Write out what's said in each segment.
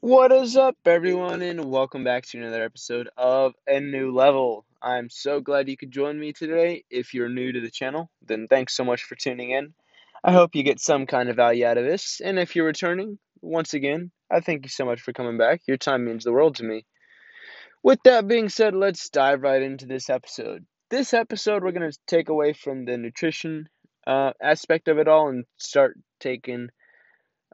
What is up, everyone, and welcome back to another episode of A New Level. I'm so glad you could join me today. If you're new to the channel, then thanks so much for tuning in. I hope you get some kind of value out of this, and if you're returning, once again, I thank you so much for coming back. Your time means the world to me. With that being said, let's dive right into this episode. This episode, we're going to take away from the nutrition uh, aspect of it all and start taking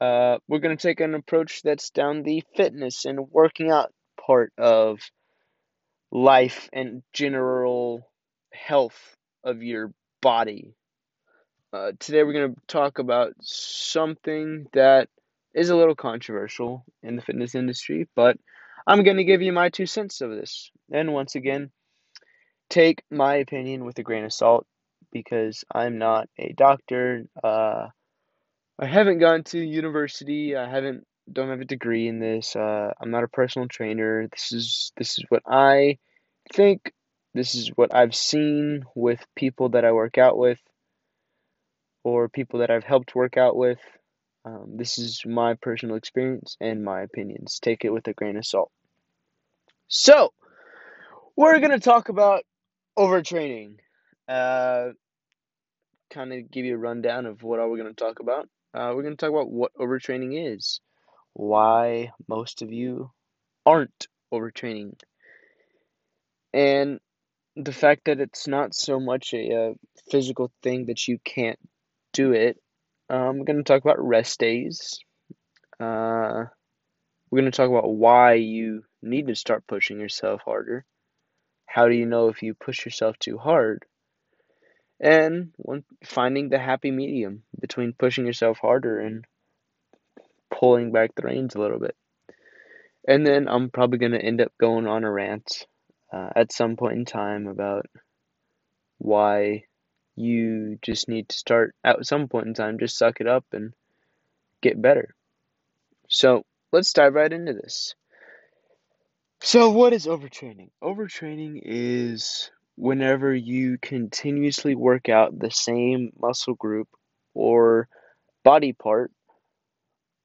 uh, we're going to take an approach that's down the fitness and working out part of life and general health of your body. Uh, today, we're going to talk about something that is a little controversial in the fitness industry, but I'm going to give you my two cents of this. And once again, take my opinion with a grain of salt because I'm not a doctor. Uh, I haven't gone to university. I haven't don't have a degree in this. Uh, I'm not a personal trainer. This is this is what I think. This is what I've seen with people that I work out with, or people that I've helped work out with. Um, this is my personal experience and my opinions. Take it with a grain of salt. So, we're gonna talk about overtraining. Uh, kind of give you a rundown of what are we gonna talk about uh, we're going to talk about what overtraining is, why most of you aren't overtraining, and the fact that it's not so much a, a physical thing that you can't do it. Um, we're going to talk about rest days. Uh, we're going to talk about why you need to start pushing yourself harder. How do you know if you push yourself too hard? And one, finding the happy medium between pushing yourself harder and pulling back the reins a little bit. And then I'm probably going to end up going on a rant uh, at some point in time about why you just need to start at some point in time, just suck it up and get better. So let's dive right into this. So, what is overtraining? Overtraining is whenever you continuously work out the same muscle group or body part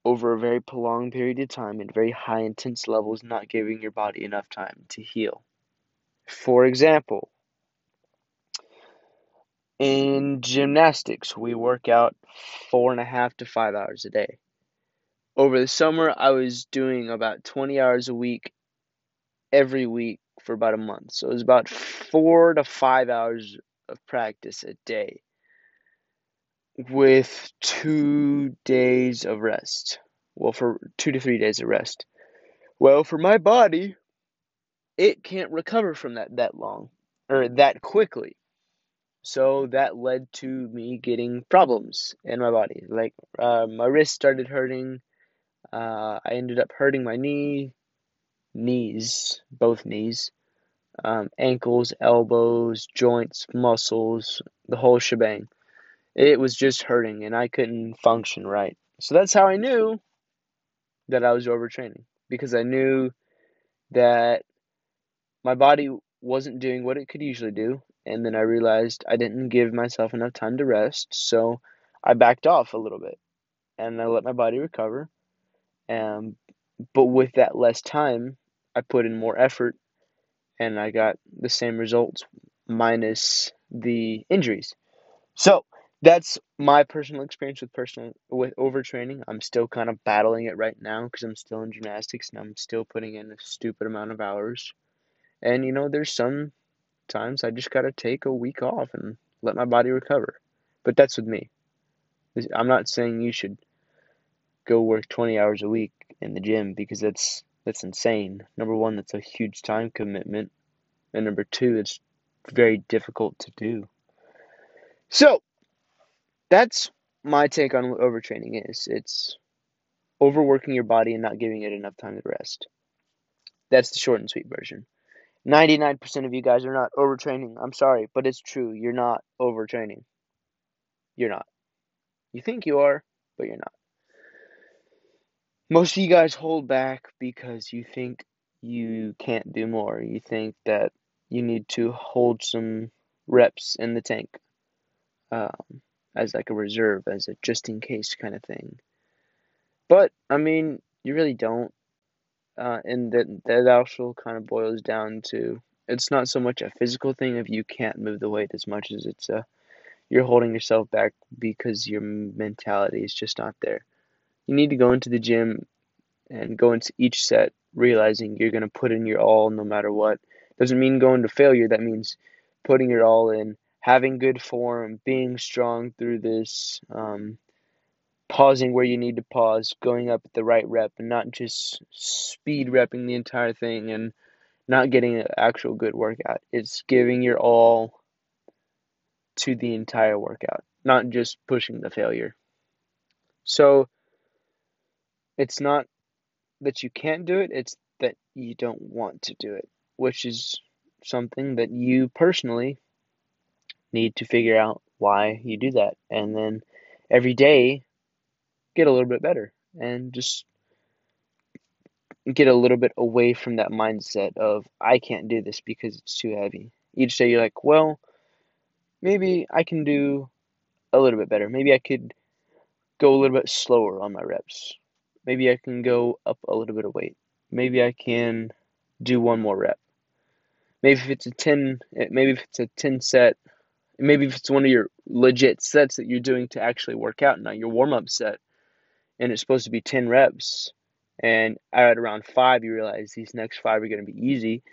over a very prolonged period of time at very high intense levels, not giving your body enough time to heal. For example, in gymnastics, we work out four and a half to five hours a day. Over the summer, I was doing about 20 hours a week every week for about a month. So it was about four to five hours of practice a day with two days of rest. Well, for two to three days of rest. Well, for my body, it can't recover from that that long or that quickly. So that led to me getting problems in my body. Like uh, my wrist started hurting. Uh, I ended up hurting my knee, knees, both knees um, ankles, elbows, joints, muscles, the whole shebang. It was just hurting and I couldn't function right. So that's how I knew that I was overtraining because I knew that my body wasn't doing what it could usually do. And then I realized I didn't give myself enough time to rest. So I backed off a little bit and I let my body recover. Um, but with that less time, I put in more effort and I got the same results minus the injuries. So that's my personal experience with personal with overtraining. I'm still kind of battling it right now because I'm still in gymnastics and I'm still putting in a stupid amount of hours. And you know, there's some times I just gotta take a week off and let my body recover. But that's with me. I'm not saying you should go work 20 hours a week in the gym because that's that's insane. Number one, that's a huge time commitment. And number two, it's very difficult to do. So, that's my take on what overtraining is. It's overworking your body and not giving it enough time to rest. That's the short and sweet version. 99% of you guys are not overtraining. I'm sorry, but it's true. You're not overtraining. You're not. You think you are, but you're not. Most of you guys hold back because you think you can't do more. You think that you need to hold some reps in the tank um, as like a reserve, as a just in case kind of thing. But, I mean, you really don't. uh, and that that also kind of boils down to it's not so much a physical thing if you can't move the weight as much as it's a you're holding yourself back because your mentality is just not there. You need to go into the gym and go into each set realizing you're going to put in your all no matter what. Doesn't mean going to failure, that means putting your all in, having good form, being strong through this, um, pausing where you need to pause, going up at the right rep, and not just speed repping the entire thing and not getting an actual good workout. It's giving your all to the entire workout, not just pushing the failure. So it's not that you can't do it, it's that you don't want to do it, which is something that you personally need to figure out why you do that. And then every day, get a little bit better and just get a little bit away from that mindset of, I can't do this because it's too heavy. Each day, you're like, well, maybe I can do a little bit better. Maybe I could go a little bit slower on my reps. Maybe I can go up a little bit of weight. Maybe I can do one more rep. Maybe if it's a 10, eh, maybe if it's a 10 set, maybe if it's one of your legit sets that you're doing to actually work out, not your warm up set, and it's supposed to be 10 reps, and at around five, you realize these next five are going to be easy,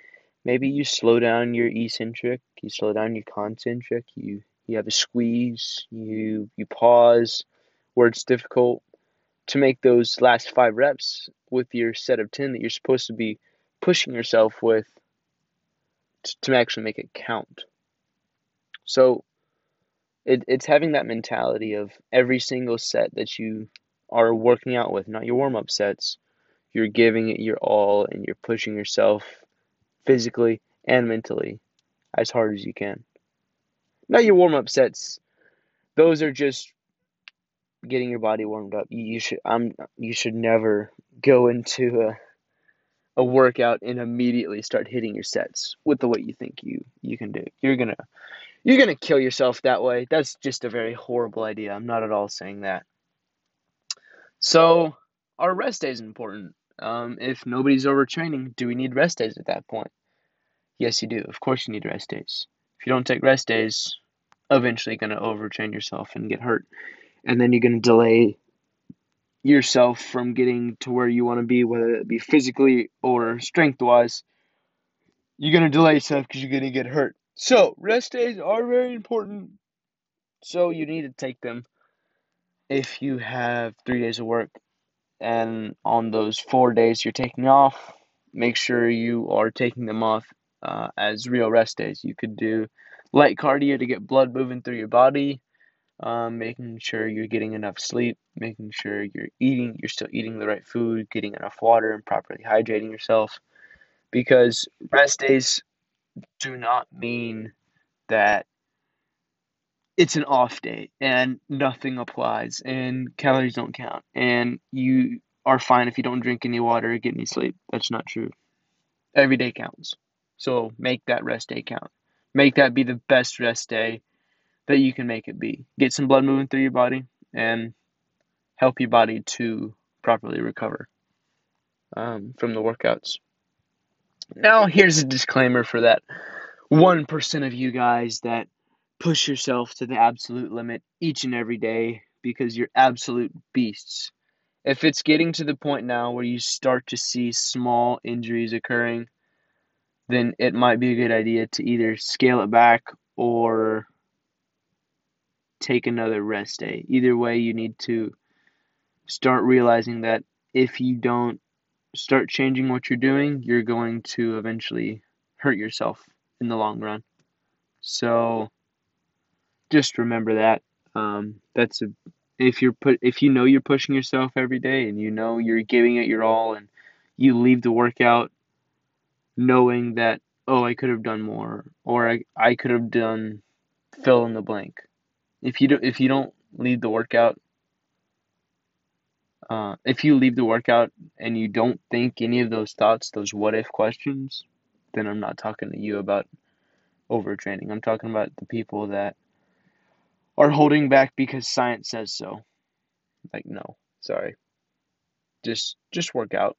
maybe you slow down your eccentric, you slow down your concentric, you you have a squeeze, you you pause where it's difficult to make those last five reps with your set of 10 that you're supposed to be pushing yourself with to, to actually make it count. So it, it's having that mentality of every single set that you are working out with, not your warm up sets, you're giving it your all and you're pushing yourself physically and mentally as hard as you can. Now your warm up sets, those are just getting your body warmed up. You should I'm you should never go into a a workout and immediately start hitting your sets with the weight you think you you can do. You're gonna you're gonna kill yourself that way. That's just a very horrible idea. I'm not at all saying that. So our rest day is important. Um, if nobody's overtraining, do we need rest days at that point? Yes, you do. Of course, you need rest days. If you don't take rest days, eventually going to overtrain yourself and get hurt, and then you're going to delay yourself from getting to where you want to be, whether it be physically or strength wise. You're going to delay yourself because you're going to get hurt. So, rest days are very important. So, you need to take them if you have three days of work and on those four days you're taking off, make sure you are taking them off uh, as real rest days. You could do light cardio to get blood moving through your body, um, making sure you're getting enough sleep, making sure you're eating, you're still eating the right food, getting enough water, and properly hydrating yourself. Because rest days do not mean that it's an off day and nothing applies and calories don't count and you are fine if you don't drink any water or get any sleep. That's not true. Every day counts. So make that rest day count. Make that be the best rest day that you can make it be. Get some blood moving through your body and help your body to properly recover um, from the workouts. Now, here's a disclaimer for that 1% of you guys that push yourself to the absolute limit each and every day because you're absolute beasts. If it's getting to the point now where you start to see small injuries occurring, then it might be a good idea to either scale it back or take another rest day. Either way, you need to start realizing that if you don't start changing what you're doing, you're going to eventually hurt yourself in the long run. So just remember that. Um, that's a if you're put if you know you're pushing yourself every day and you know you're giving it your all and you leave the workout knowing that oh I could have done more or I, I could have done fill in the blank. If you do if you don't leave the workout uh, if you leave the workout and you don't think any of those thoughts, those what if questions, then I'm not talking to you about overtraining. I'm talking about the people that are holding back because science says so. Like no, sorry. Just just work out.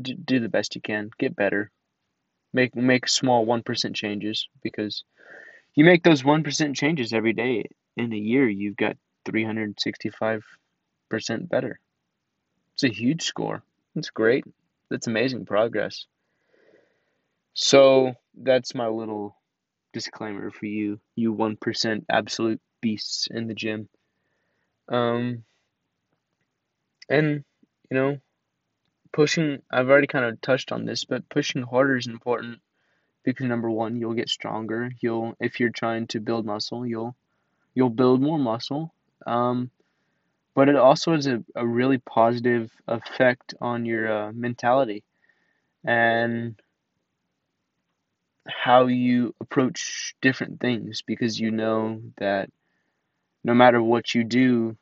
d- do the best you can. Get better. Make make small one percent changes because you make those one percent changes every day in a year. You've got three hundred sixty five percent better. It's a huge score. It's great. That's amazing progress. So that's my little disclaimer for you, you one percent absolute beasts in the gym. Um, and you know, pushing. I've already kind of touched on this, but pushing harder is important because number one, you'll get stronger. You'll, if you're trying to build muscle, you'll, you'll build more muscle. Um, but it also has a, a really positive effect on your uh, mentality and how you approach different things because you know that no matter what you do,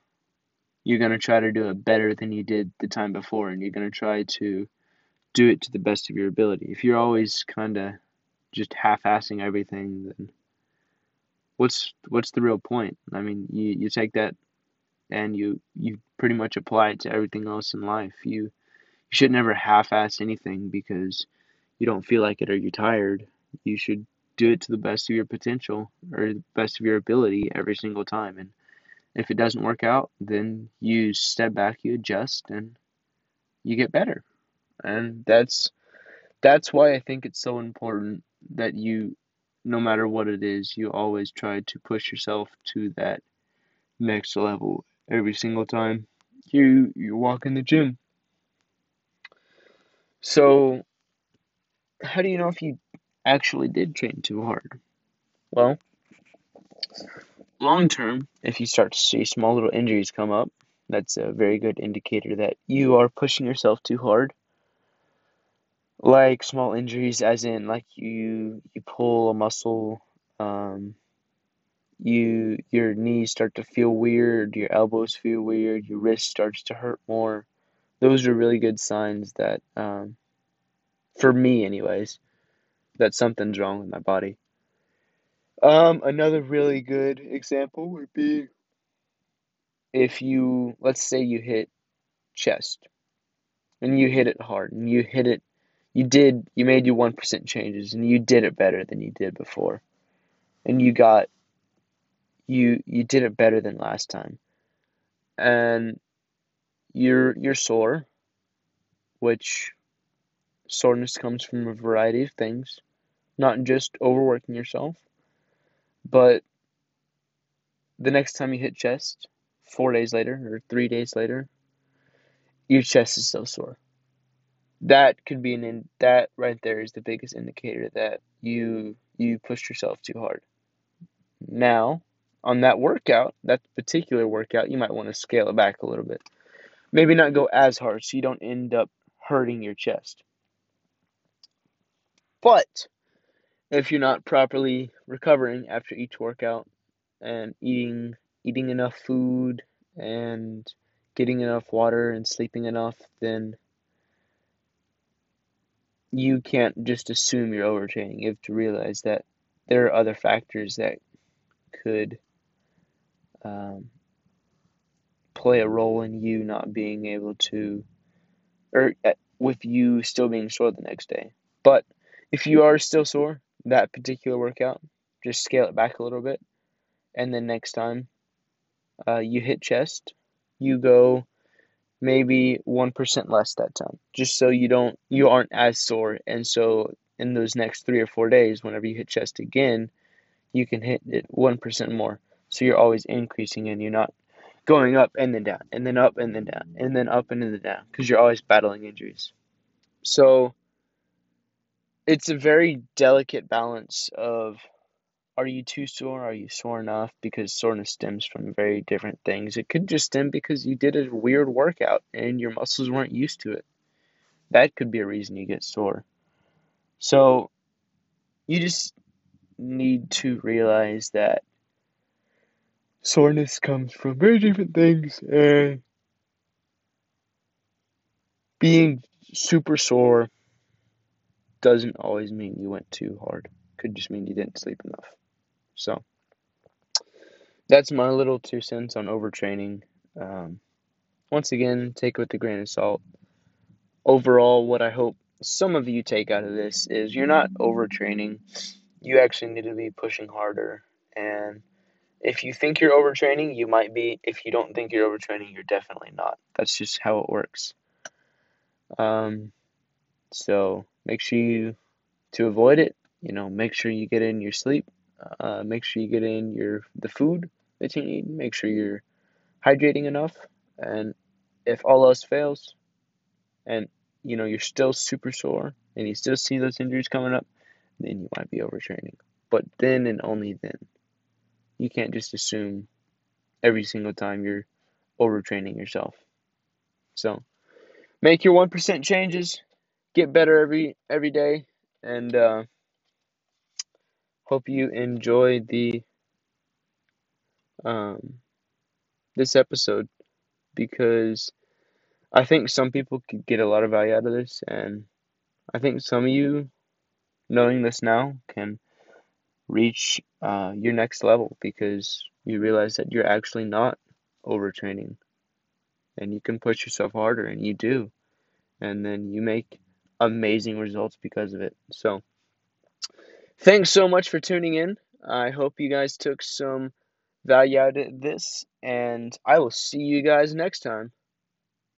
you're going to try to do it better than you did the time before and you're going to try to do it to the best of your ability. If you're always kind of just half-assing everything, then what's what's the real point? I mean, you, you take that and you you pretty much apply it to everything else in life. You you should never half-ass anything because you don't feel like it or you're tired. You should do it to the best of your potential or the best of your ability every single time. And if it doesn't work out, then you step back, you adjust, and you get better. And that's that's why I think it's so important that you, no matter what it is, you always try to push yourself to that next level every single time you you walk in the gym. So, how do you know if you actually did train too hard? Well, long term, if you start to see small little injuries come up, that's a very good indicator that you are pushing yourself too hard. Like small injuries, as in like you you pull a muscle, um, you your knees start to feel weird, your elbows feel weird, your wrist starts to hurt more. Those are really good signs that, um, for me, anyways, that something's wrong with my body. Um, another really good example would be if you, let's say you hit chest and you hit it hard and you hit it, you did, you made your 1% changes and you did it better than you did before. And you got, you, you did it better than last time. And you're, you're sore, which soreness comes from a variety of things, not just overworking yourself. But the next time you hit chest, four days later or three days later, your chest is still sore. That could be an in, that right there is the biggest indicator that you you pushed yourself too hard. Now, on that workout, that particular workout, you might want to scale it back a little bit. Maybe not go as hard so you don't end up hurting your chest. But if you're not properly recovering after each workout and eating eating enough food and getting enough water and sleeping enough, then you can't just assume you're overtraining. You have to realize that there are other factors that could um, play a role in you not being able to, or uh, with you still being sore the next day. But if you are still sore, that particular workout, just scale it back a little bit. And then next time uh, you hit chest, you go maybe 1% less that time, just so you don't, you aren't as sore. And so in those next three or four days, whenever you hit chest again, you can hit it 1% more. So you're always increasing and you're not going up and then down, and then up and then down, and then up and then down, because you're always battling injuries. So it's a very delicate balance of are you too sore? Are you sore enough? Because soreness stems from very different things. It could just stem because you did a weird workout and your muscles weren't used to it. That could be a reason you get sore. So you just need to realize that soreness comes from very different things and being super sore doesn't always mean you went too hard. Could just mean you didn't sleep enough. So that's my little two cents on overtraining. Um, once again, take it with a grain of salt. overall, what I hope some of you take out of this is you're not overtraining. You actually need to be pushing harder. And if you think you're overtraining, you might be. If you don't think you're overtraining, you're definitely not. That's just how it works. Um, so make sure you to avoid it. You know, make sure you get in your sleep. Uh, make sure you get in your the food that you need. Make sure you're hydrating enough. And if all else fails, and you know you're still super sore and you still see those injuries coming up, then you might be overtraining. But then and only then. You can't just assume every single time you're overtraining yourself. So make your one percent changes, get better every every day, and uh, hope you enjoy the um, this episode because I think some people could get a lot of value out of this, and I think some of you knowing this now can reach uh, your next level because you realize that you're actually not overtraining and you can push yourself harder and you do. And then you make amazing results because of it. So thanks so much for tuning in. I hope you guys took some value out of this and i will see you guys next time